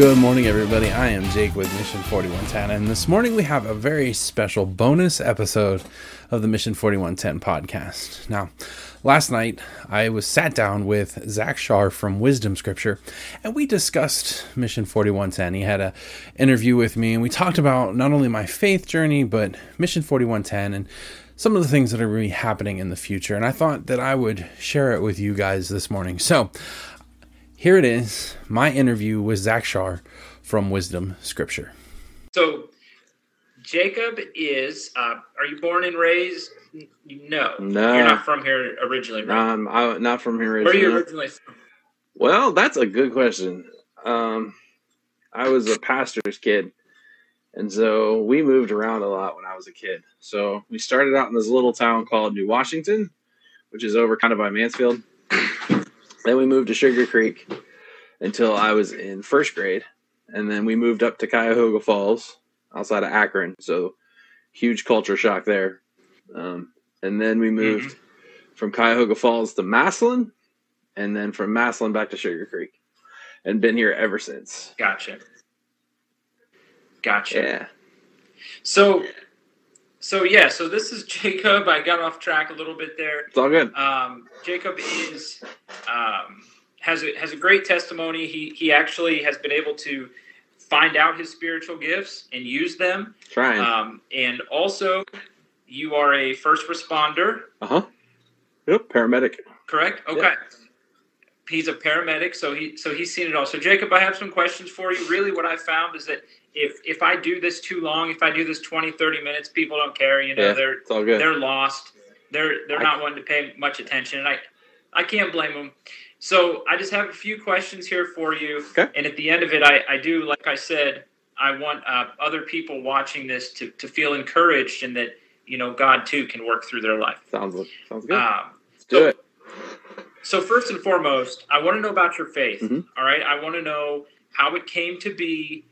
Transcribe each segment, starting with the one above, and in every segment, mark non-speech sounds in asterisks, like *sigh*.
Good morning, everybody. I am Jake with Mission 4110, and this morning we have a very special bonus episode of the Mission 4110 podcast. Now, last night I was sat down with Zach Schaar from Wisdom Scripture, and we discussed Mission 4110. He had an interview with me, and we talked about not only my faith journey, but Mission 4110 and some of the things that are really happening in the future. And I thought that I would share it with you guys this morning. So, here it is my interview with Zach Schaar from Wisdom Scripture. So, Jacob is, uh, are you born and raised? No. No. You're not from here originally, right? Um, I, not from here. Originally. Where are you originally from? Well, that's a good question. Um, I was a pastor's kid, and so we moved around a lot when I was a kid. So we started out in this little town called New Washington, which is over kind of by Mansfield. Then we moved to Sugar Creek until I was in first grade, and then we moved up to Cuyahoga Falls outside of Akron. So huge culture shock there. Um, and then we moved from Cuyahoga Falls to Massillon, and then from Massillon back to Sugar Creek, and been here ever since. Gotcha. Gotcha. Yeah. So, so yeah, so this is *laughs* Jacob. I got off track a little bit there. It's all good. Um, Jacob is um, has a, has a great testimony. He he actually has been able to find out his spiritual gifts and use them. Trying. Um, and also, you are a first responder, Uh huh. Yep. Paramedic. correct? Okay. Yeah. He's a paramedic, so he so he's seen it all. So Jacob, I have some questions for you. Really, what I found is that if if I do this too long, if I do this 20, 30 minutes, people don't care. You know, Yeah. they're It's all good. they're lost. They're they're I- not wanting to pay much attention, and I I can't blame them. So I just have a few questions here for you, Okay. and at the end of it, I I do like I said, I want uh, other people watching this to to feel encouraged and that you know God too can work through their life. Sounds sounds good. Um, Let's do so- it. so first and foremost, I want to know about your faith. Mhm. all right, I want to know how it came to be,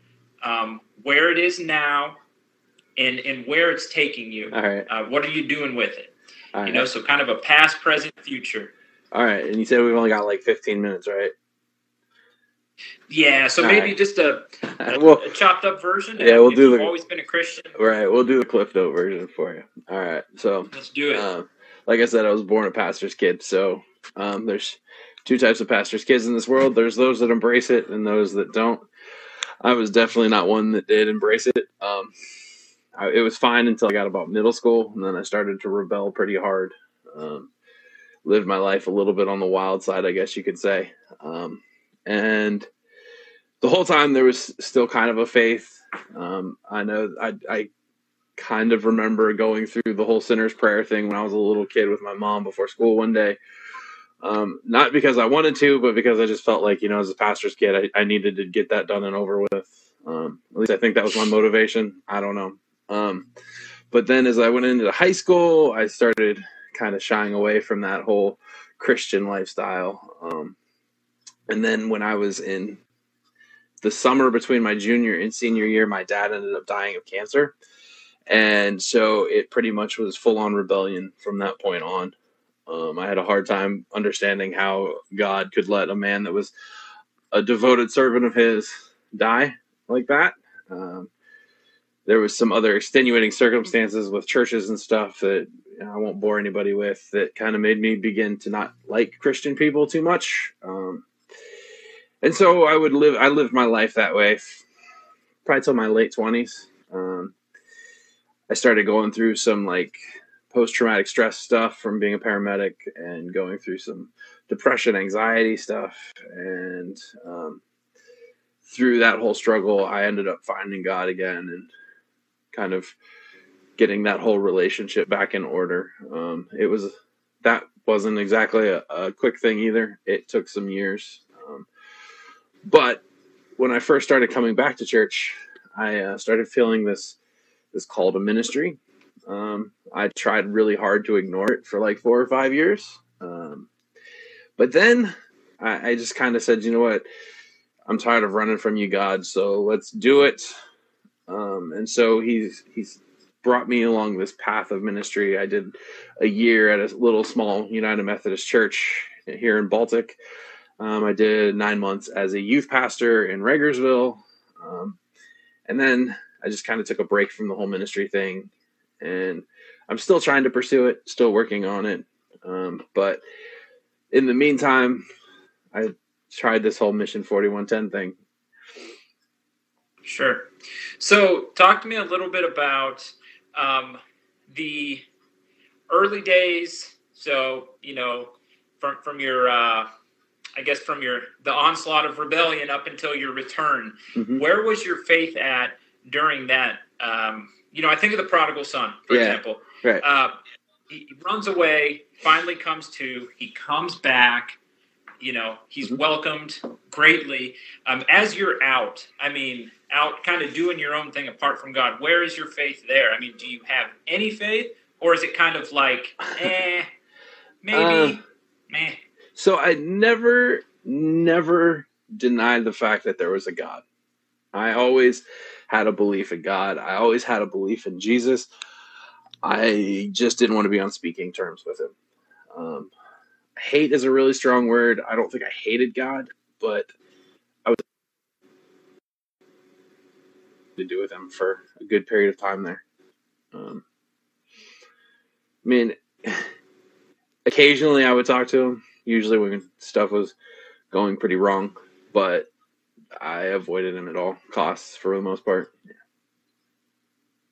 um, where it is now, and and where it's taking you. All right. Uh, what are you doing with it? All right. You know, so kind of a past, present, future. all right. And you said we've only got like 15 minutes, right? Yeah, so All maybe right. just a, *laughs* a, well, a chopped up version. Yeah, we'll do you've the- always been a Christian. right. We'll do the Cliff Note version for you. All right. So, Let's do it. um, like I said, I was born a pastor's kid. So, um, there's two types of pastor's kids in this world. There's those that embrace it and those that don't. I was definitely not one that did embrace it. Um, I, it was fine until I got about middle school, and then I started to rebel pretty hard. Um, lived my life a little bit on the wild side, I guess you could say. Um, and the whole time there was still kind of a faith. Um, I know I, I kind of remember going through the whole sinner's prayer thing when I was a little kid with my mom before school one day. Um, not because I wanted to, but because I just felt like, you know, as a pastor's kid, I, I needed to get that done and over with. Um, at least I think that was my motivation. I don't know. Um, but then as I went into high school, I started kind of shying away from that whole Christian lifestyle. Um, and then when I was in the summer between my junior and senior year, my dad ended up dying of cancer. And so it pretty much was full on rebellion from that point on. Um, I had a hard time understanding how God could let a man that was a devoted servant of his die like that. Um, there was some other extenuating circumstances with churches and stuff that you know, I won't bore anybody with that kind of made me begin to not like Christian people too much. Um, and so I would live. I lived my life that way, probably till my late twenties. Um, I started going through some like post traumatic stress stuff from being a paramedic and going through some depression, anxiety stuff, and um, through that whole struggle, I ended up finding God again and kind of getting that whole relationship back in order. Um, it was that wasn't exactly a, a quick thing either. It took some years. Um, but when I first started coming back to church, I uh, started feeling this this call to ministry. Um, I tried really hard to ignore it for like four or five years, um, but then I, I just kind of said, you know what, I'm tired of running from you, God. So let's do it. Um, and so he's he's brought me along this path of ministry. I did a year at a little small United Methodist church here in Baltic. Um, I did nine months as a youth pastor in Ragersville. Um, and then I just kind of took a break from the whole ministry thing. And I'm still trying to pursue it, still working on it. Um, but in the meantime, I tried this whole Mission 4110 thing. Sure. So, talk to me a little bit about um, the early days. So, you know, from from your, uh, I guess, from your the onslaught of rebellion up until your return. Mm-hmm. Where was your faith at during that? Um, you know, I think of the prodigal son, for yeah. example. Right. Uh, he runs away, finally comes to, he comes back, you know, he's mm-hmm. welcomed greatly. Um, as you're out, I mean, out kind of doing your own thing apart from God, where is your faith there? I mean, do you have any faith, or is it kind of like, *laughs* eh, maybe, uh, meh? So I never, never denied the fact that there was a God. I always had a belief in God. I always had a belief in Jesus. I just didn't want to be on speaking terms with him. Um, hate is a really strong word. I don't think I hated God, but I was to do with him for a good period of time there. Um, I mean, occasionally I would talk to him, usually when stuff was going pretty wrong, but I avoided him at all costs for the most part.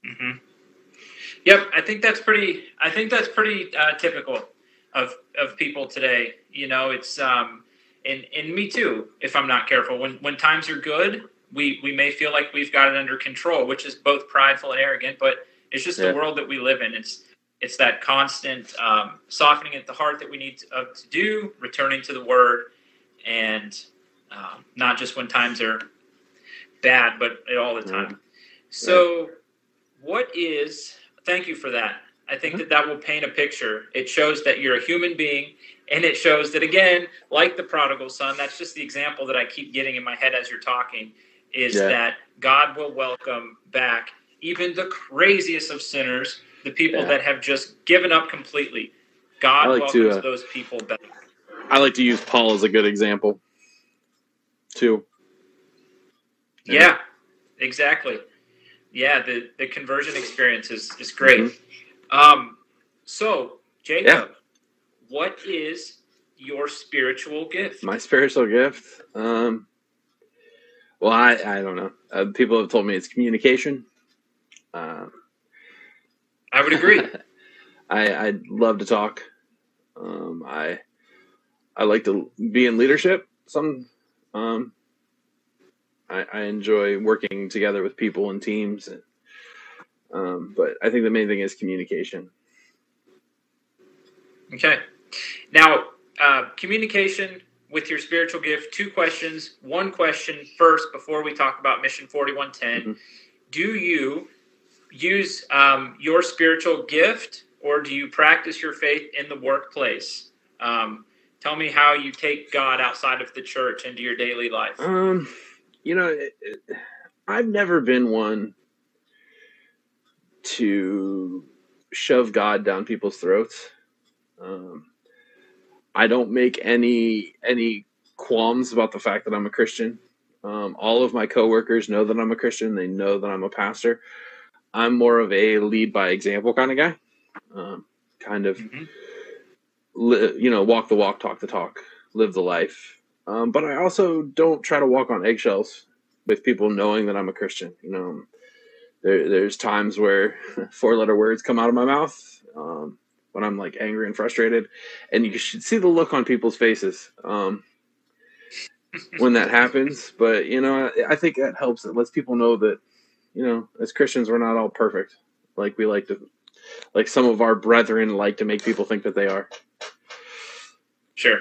Mm-hmm. Yep, I think that's pretty. I think that's pretty uh, typical of of people today. You know, it's um, and and me too. If I'm not careful, when when times are good, we we may feel like we've got it under control, which is both prideful and arrogant. But it's just yeah. the world that we live in. It's it's that constant um, softening at the heart that we need to, uh, to do, returning to the Word, and um, not just when times are bad, but all the time. Yeah. So, what is thank you for that. I think mm-hmm. that that will paint a picture. It shows that you're a human being, and it shows that again, like the prodigal son, that's just the example that I keep getting in my head as you're talking. Is yeah. that God will welcome back even the craziest of sinners, the people that have just given up completely. God like welcomes to, uh, those people back. I like to use Paul as a good example, too. Yeah, yeah exactly yeah, the, the conversion experience is, is great. Mm-hmm. Um, so, Jacob, yeah. what is your spiritual gift? My spiritual gift? Um, well, I, I don't know. Uh, people have told me it's communication. Uh, I would agree. *laughs* I, I love to talk. Um, I I like to be in leadership. Some um, I, I enjoy working together with people and teams. And, um, but I think the main thing is communication. Okay. Now, uh, communication with your spiritual gift. Two questions. One question first before we talk about Mission 4110. Mm-hmm. Do you use um, your spiritual gift or do you practice your faith in the workplace? Um, tell me how you take God outside of the church into your daily life. Um, you know, it, it, I've never been one to shove God down people's throats. Um, I don't make any any qualms about the fact that I'm a Christian. Um, all of my coworkers know that I'm a Christian. They know that I'm a pastor. I'm more of a lead by example kind of guy. Um, kind of, mm-hmm. Li- you know, walk the walk, talk the talk, live the life. Um, but I also don't try to walk on eggshells with people knowing that I'm a Christian. You know, there, there's times where *laughs* four letter words come out of my mouth um, when I'm like angry and frustrated, and you should see the look on people's faces um, when that happens. But you know, I, I think that helps. It lets people know that you know, as Christians, we're not all perfect. Like we like to, like some of our brethren like to make people think that they are. Sure.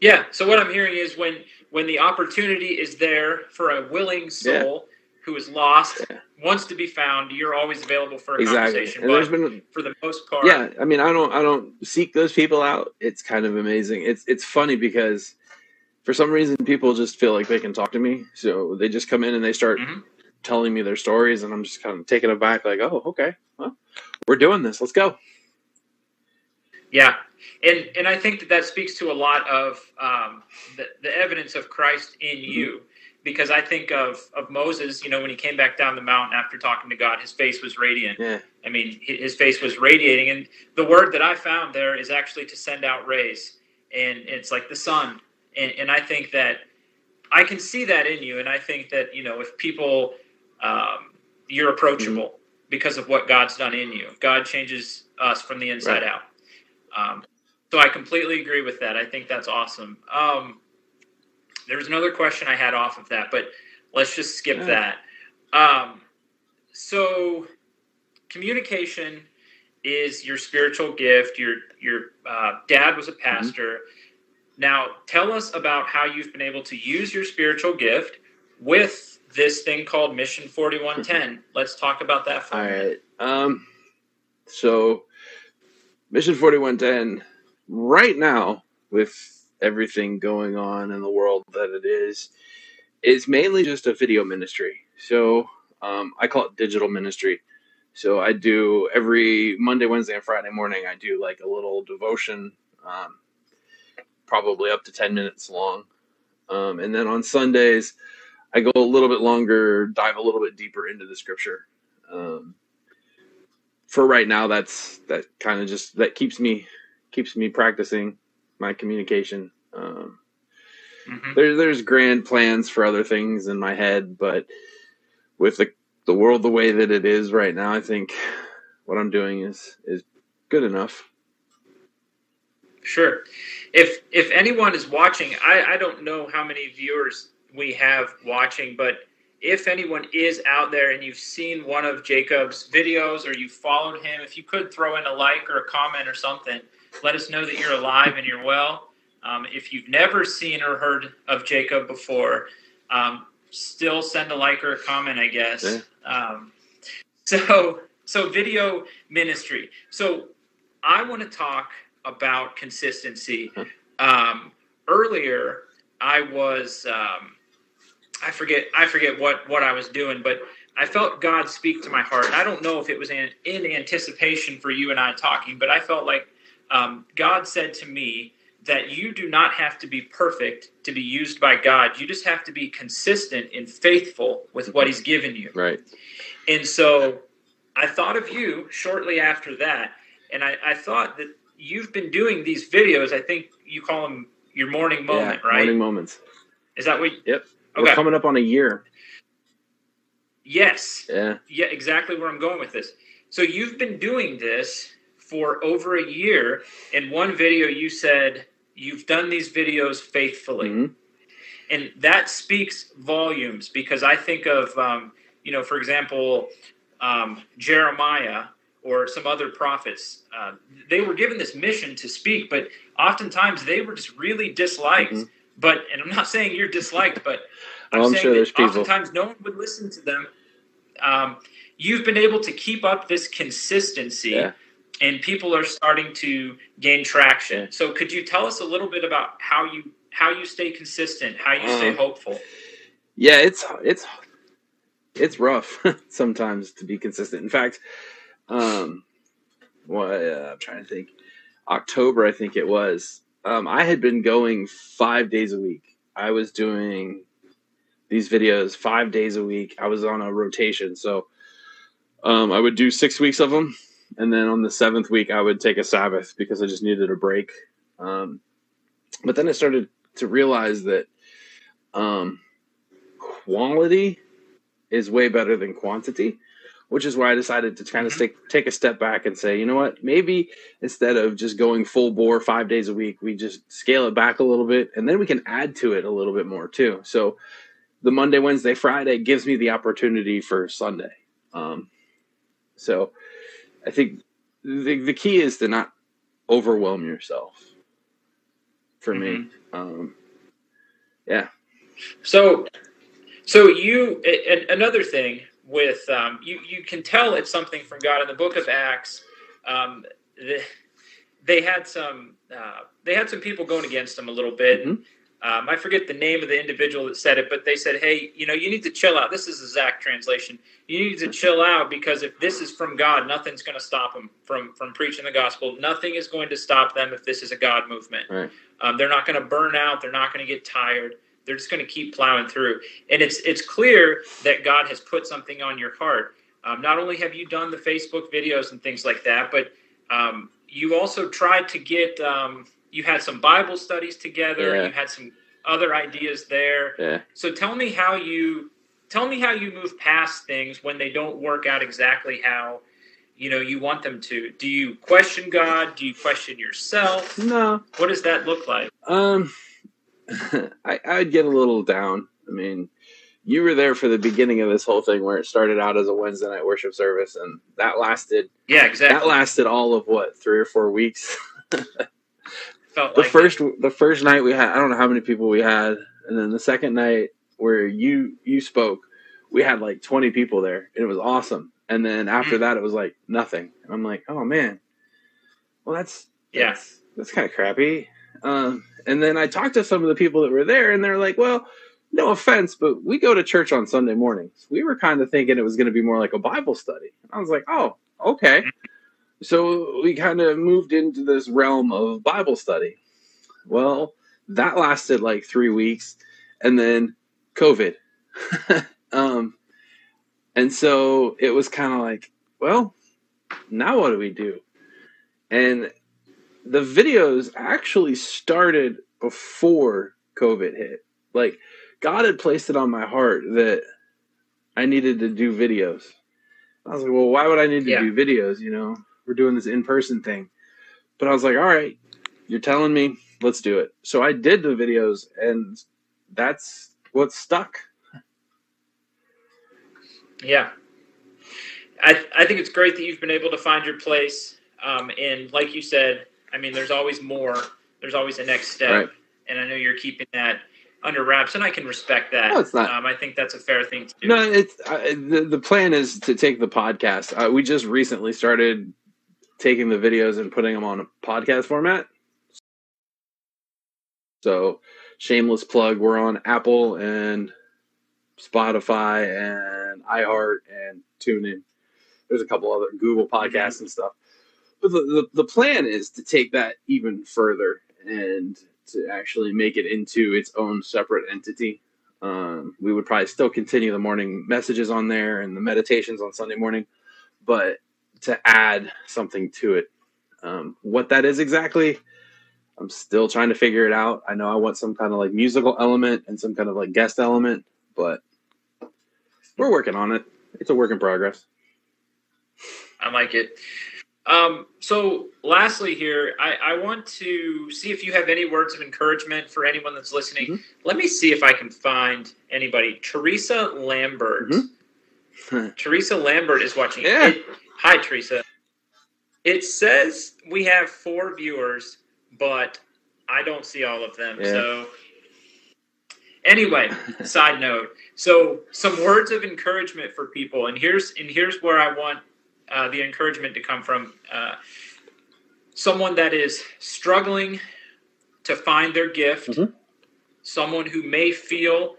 Yeah. So what I'm hearing is when when the opportunity is there for a willing soul yeah. who is lost, yeah. wants to be found, you're always available for a exactly. conversation. And there's been for the most part. Yeah. I mean, I don't I don't seek those people out. It's kind of amazing. It's it's funny because for some reason people just feel like they can talk to me, so they just come in and they start. Mm-hmm. Telling me their stories, and I'm just kind of taken aback, like, "Oh, okay, well, we're doing this. Let's go." Yeah, and and I think that that speaks to a lot of um, the, the evidence of Christ in mm-hmm. you, because I think of of Moses. You know, when he came back down the mountain after talking to God, his face was radiant. Yeah. I mean, his face was radiating, and the word that I found there is actually to send out rays, and it's like the sun, and, and I think that I can see that in you, and I think that you know if people, um, you're approachable. Mm-hmm because of what God's done in you. God changes us from the inside right. out. Um, so I completely agree with that. I think that's awesome. Um, there was another question I had off of that, but let's just skip that. Um, so communication is your spiritual gift. Your your uh, dad was a mm-hmm. pastor. Mm-hmm. Now tell us about how you've been able to use your spiritual gift with this thing called Mission Forty One Ten. *laughs* Let's talk about that. For All right. Um, so Mission 4110, right now, with everything going on in the world that it is, is mainly just a video ministry. So um, I call it digital ministry. So I do every Monday, Wednesday, and Friday morning, I do like a little devotion, um, probably up to 10 minutes long. Um, and then on Sundays, I go a little bit longer, dive a little bit deeper into the scripture. Um, for right now, that's that kind of just that keeps me keeps me practicing my communication. Um, mm-hmm. There, there's grand plans for other things in my head, but with the the world the way that it is right now, I think what I'm doing is is good enough. Sure. If if anyone is watching, I, I don't know how many viewers we have watching, but if anyone is out there and you've seen one of Jacob's videos or you followed him, if you could throw in a like or a comment or something, let us know that you're alive and you're well. Um, if you've never seen or heard of Jacob before, um, still send a like or a comment, I guess. Um, *laughs* so, so video ministry. So, I want to talk about consistency. Um, earlier, I was um, I forget I forget what what I was doing, but I felt God speak to my heart. And I don't know if it was in, in anticipation for you and I talking, but I felt like um, God said to me that you do not have to be perfect to be used by God. You just have to be consistent and faithful with what He's given you. Right. And so I thought of you shortly after that, and I, I thought that you've been doing these videos. I think you call them your morning moment, yeah, right? Morning moments. Is that what? Yep. Okay. We're coming up on a year. Yes. Yeah. Yeah, exactly where I'm going with this. So you've been doing this for over a year. In one video, you said you've done these videos faithfully. Mm-hmm. And that speaks volumes because I think of, um, you know, for example, um, Jeremiah or some other prophets. Uh, they were given this mission to speak, but oftentimes they were just really disliked. Mm-hmm. But and I'm not saying you're disliked, but *laughs* I'm, I'm saying sure that oftentimes no one would listen to them. Um, you've been able to keep up this consistency, yeah. and people are starting to gain traction. So, could you tell us a little bit about how you how you stay consistent, how you stay um, hopeful? Yeah, it's it's it's rough *laughs* sometimes to be consistent. In fact, um, well, uh, I'm trying to think. October, I think it was um, I had been going five days a week. I was doing these videos five days a week. I was on a rotation, so um, I would do six weeks of them, and then on the seventh week I would take a Sabbath because I just needed a break. Um, but then I started to realize that um, quality is way better than quantity which is why I decided to kind of mm-hmm. take take a step back and say, you know what, maybe instead of just going full bore five days a week, we just scale it back a little bit, and then we can add to it a little bit more too. So the Monday, Wednesday, Friday gives me the opportunity for Sunday. Um, so I think the the key is to not overwhelm yourself. For mm-hmm. me, um, yeah. So, so you and another thing with um, you you can tell it's something from God in the book of Acts. Um, the, they had some uh, they had some people going against them a little bit. Mm-hmm. um, I forget the name of the individual that said it, but they said, "Hey, you know, you need to chill out." This is a Zach translation. You need to chill out because if this is from God, nothing's going to stop them from from preaching the gospel. Nothing is going to stop them if this is a God movement. Right. Um, they're not going to burn out. They're not going to get tired. They're just going to keep plowing through. And it's it's clear that God has put something on your heart. Um, not only have you done the Facebook videos and things like that, but um, you also tried to get. Um, you had some Bible studies together. Yeah. You had some other ideas there. Yeah. So tell me how you tell me how you move past things when they don't work out exactly how you know you want them to. Do you question God? Do you question yourself? No. What does that look like? Um, *laughs* I, I'd get a little down. I mean, you were there for the beginning of this whole thing where it started out as a Wednesday night worship service, and that lasted Yeah, exactly. that lasted all of what three or four weeks. *laughs* Felt the like first the first night we had I don't know how many people we had, and then the second night where you you spoke, we had like twenty people there, and it was awesome. And then after Mm. that, it was like nothing. And I'm like, oh man, well that's Yeah. that's, that's kind of crappy. Um, and then I talked to some of the people that were there, and they're like, well. No offense, but we go to church on Sunday mornings. We were kind of thinking it was going to be more like a Bible study. I was like, oh, okay. So we kind of moved into this realm of Bible study. Well, that lasted like three weeks, and then COVID. *laughs* um, and so it was kind of like, well, now what do we do? And the videos actually started before COVID hit. Like, God had placed it on my heart that I needed to do videos. I was like, well, why would I need to Yeah. do videos? You know, we're doing this in person thing. But I was like, all right, you're telling me, let's do it. So I did the videos, and that's what stuck. Yeah. I, I think it's great that you've been able to find your place. Um, and like you said, I mean, there's always more. There's always a next step. Right. And I know you're keeping that under wraps, and I can respect that. No, it's not. Um, I think that's a fair thing to do. No, it's uh, the the plan is to take the podcast. Uh, we just recently started taking the videos and putting them on a podcast format. So, shameless plug: we're on Apple and Spotify and iHeart and TuneIn. There's a couple other Google podcasts and stuff. But the, the, the plan is to take that even further and to actually make it into its own separate entity. Um, we would probably still continue the morning messages on there and the meditations on Sunday morning, but to add something to it. Um, what that is exactly, I'm still trying to figure it out. I know I want some kind of like musical element and some kind of like guest element, but we're working on it. It's a work in progress. I like it. Um, so, lastly, here, I, I want to see if you have any words of encouragement for anyone that's listening. Mhm. Let me see if I can find anybody. Teresa Lambert. Mhm. *laughs* *laughs* Teresa Lambert is watching. Yeah. It- hi, Teresa. It says we have four viewers, but I don't see all of them. Yeah. So, anyway, *laughs* side note. So, some words of encouragement for people, and here's and here's where I want uh, the encouragement to come from. Uh, someone that is struggling to find their gift, Mhm. someone who may feel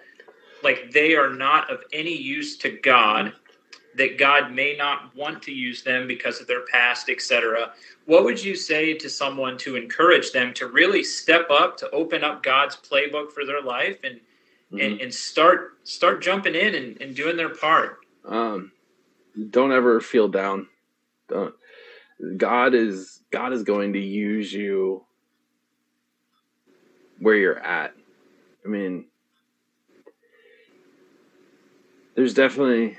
like they are not of any use to God, that God may not want to use them because of their past, etc. What would you say to someone to encourage them to really step up, to open up God's playbook for their life and and, and start start jumping in and, and doing their part? um, don't ever feel down. Don't. God is God is going to use you where you're at. I mean, there's definitely,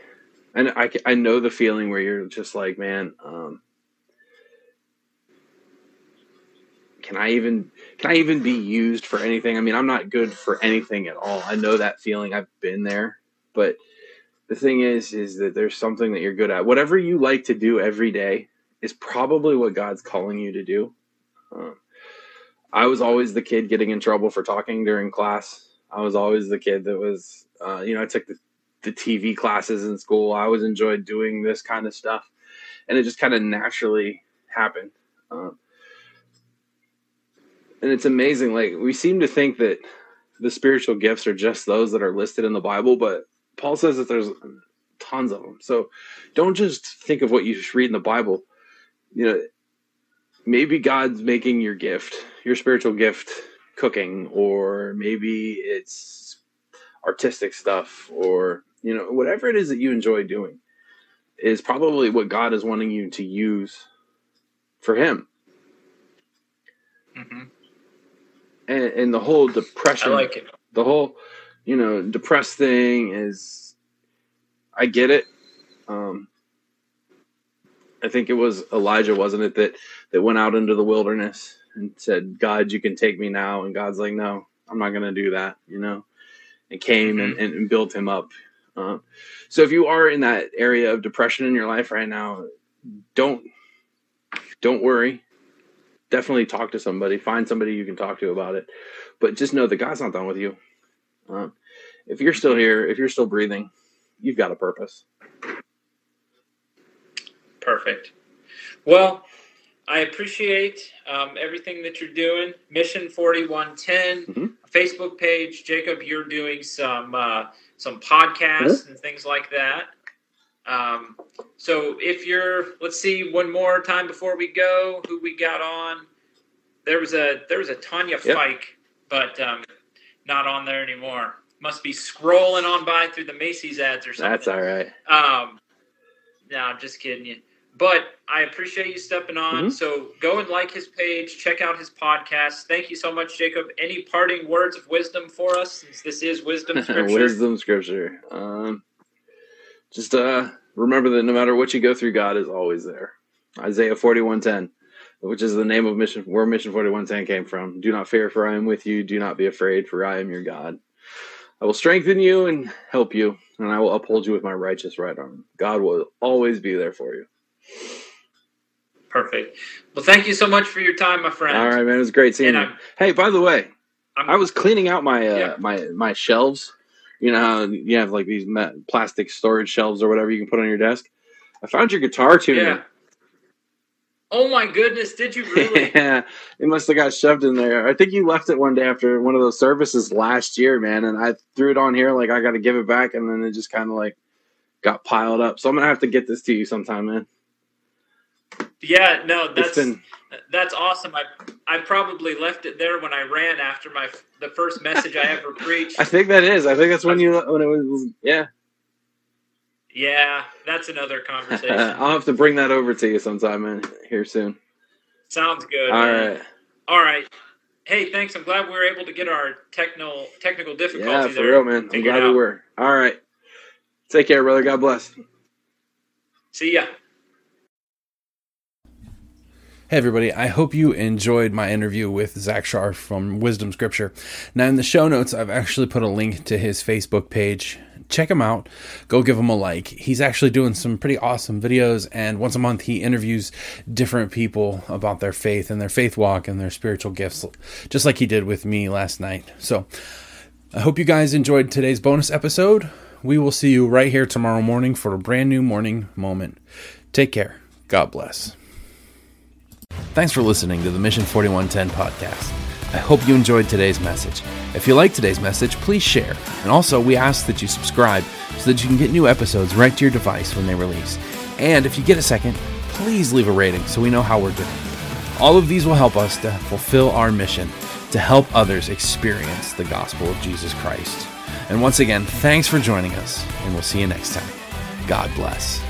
and I I know the feeling where you're just like, man, um, can I even can I even be used for anything? I mean, I'm not good for anything at all. I know that feeling. I've been there, but the thing is is that there's something that you're good at. Whatever you like to do every day is probably what god's calling you to do. Um, i was always the kid getting in trouble for talking during class. I was always the kid that was uh, you know i took the, the tv classes in school. I always enjoyed doing this kind of stuff. And it just kind of naturally happened. Um, and it's amazing. Like we seem to think that the spiritual gifts are just those that are listed in the Bible, but Paul says that there's tons of them. So don't just think of what you just read in the Bible. You know, maybe God's making your gift, your spiritual gift, cooking, or maybe it's artistic stuff, or you know, whatever it is that you enjoy doing is probably what God is wanting you to use for Him. hmm And, and the whole I depression, like it. the whole, you know, depressed thing is, I get it. Um, I think it was Elijah, wasn't it, that that went out into the wilderness and said, "God, you can take me now," and God's like, "No, I'm not going to do that," you know, and came and, and, and built him up. Uh, so if you are in that area of depression in your life right now, don't don't worry. Definitely talk to somebody. Find somebody you can talk to about it. But just know that God's not done with you. If you're still here, if you're still breathing, you've got a purpose. Perfect. Well, I appreciate um, everything that you're doing. Mission 4110, Mhm. Facebook page. Jacob, you're doing some uh, some podcasts and things like that. Um, so if you're, let's see, one more time before we go, who we got on? There was a there was a Tanya Yep. Fike, but um, not on there anymore. Must be scrolling on by through the Macy's ads or something. That's all right. Um, no, I'm just kidding you. But I appreciate you stepping on. Mhm. So go and like his page, check out his podcast. Thank you so much, Jacob. Any parting words of wisdom for us, since this is wisdom *laughs* scripture? Wisdom scripture. Um, just uh, remember that no matter what you go through, God is always there. Isaiah forty one ten, which is the name of mission where Mission forty one ten came from. Do not fear, for I am with you. Do not be afraid, for I am your God. I will strengthen you and help you, and I will uphold you with my righteous right arm. God will always be there for you. Perfect. Well, thank you so much for your time, my friend. All right, man. It was great seeing And you. I'm, Hey, by the way, I'm I was cleaning out my uh, Yeah. my my shelves. You know how you have like these plastic storage shelves or whatever you can put on your desk. I found your guitar tuner. yeah. Oh my goodness! Did you really? *laughs* yeah, it must have got shoved in there. I think you left it one day after one of those services last year, man. And I threw it on here like I got to give it back, and then it just kind of like got piled up. So I'm gonna have to get this to you sometime, man. yeah. No, that's been that's awesome. I I probably left it there when I ran after my the first message I ever *laughs* preached. I think that is. I think that's when you when it was. Yeah, Yeah, that's another conversation. *laughs* I'll have to bring that over to you sometime, man. Here soon. Sounds good. All man. right. All right. Hey, thanks. I'm glad we were able to get our technical technical difficulty Yeah, for there. real, man. I'm glad we were. All right. Take care, brother. God bless. See ya. Hey, everybody. I hope you enjoyed my interview with Zach Schaar from Wisdom Scripture. Now, in the show notes, I've actually put a link to his Facebook page. Check him out. Go give him a like. He's actually doing some pretty awesome videos, and once a month, he interviews different people about their faith and their faith walk and their spiritual gifts, just like he did with me last night. So, I hope you guys enjoyed today's bonus episode. We will see you right here tomorrow morning for a brand new morning moment. Take care. God bless. Thanks for listening to the Mission 4110 podcast. I hope you enjoyed today's message. If you like today's message, please share. And also, we ask that you subscribe so that you can get new episodes right to your device when they release. And if you get a second, please leave a rating so we know how we're doing. All of these will help us to fulfill our mission to help others experience the gospel of Jesus Christ. And once again, thanks for joining us, and we'll see you next time. God bless.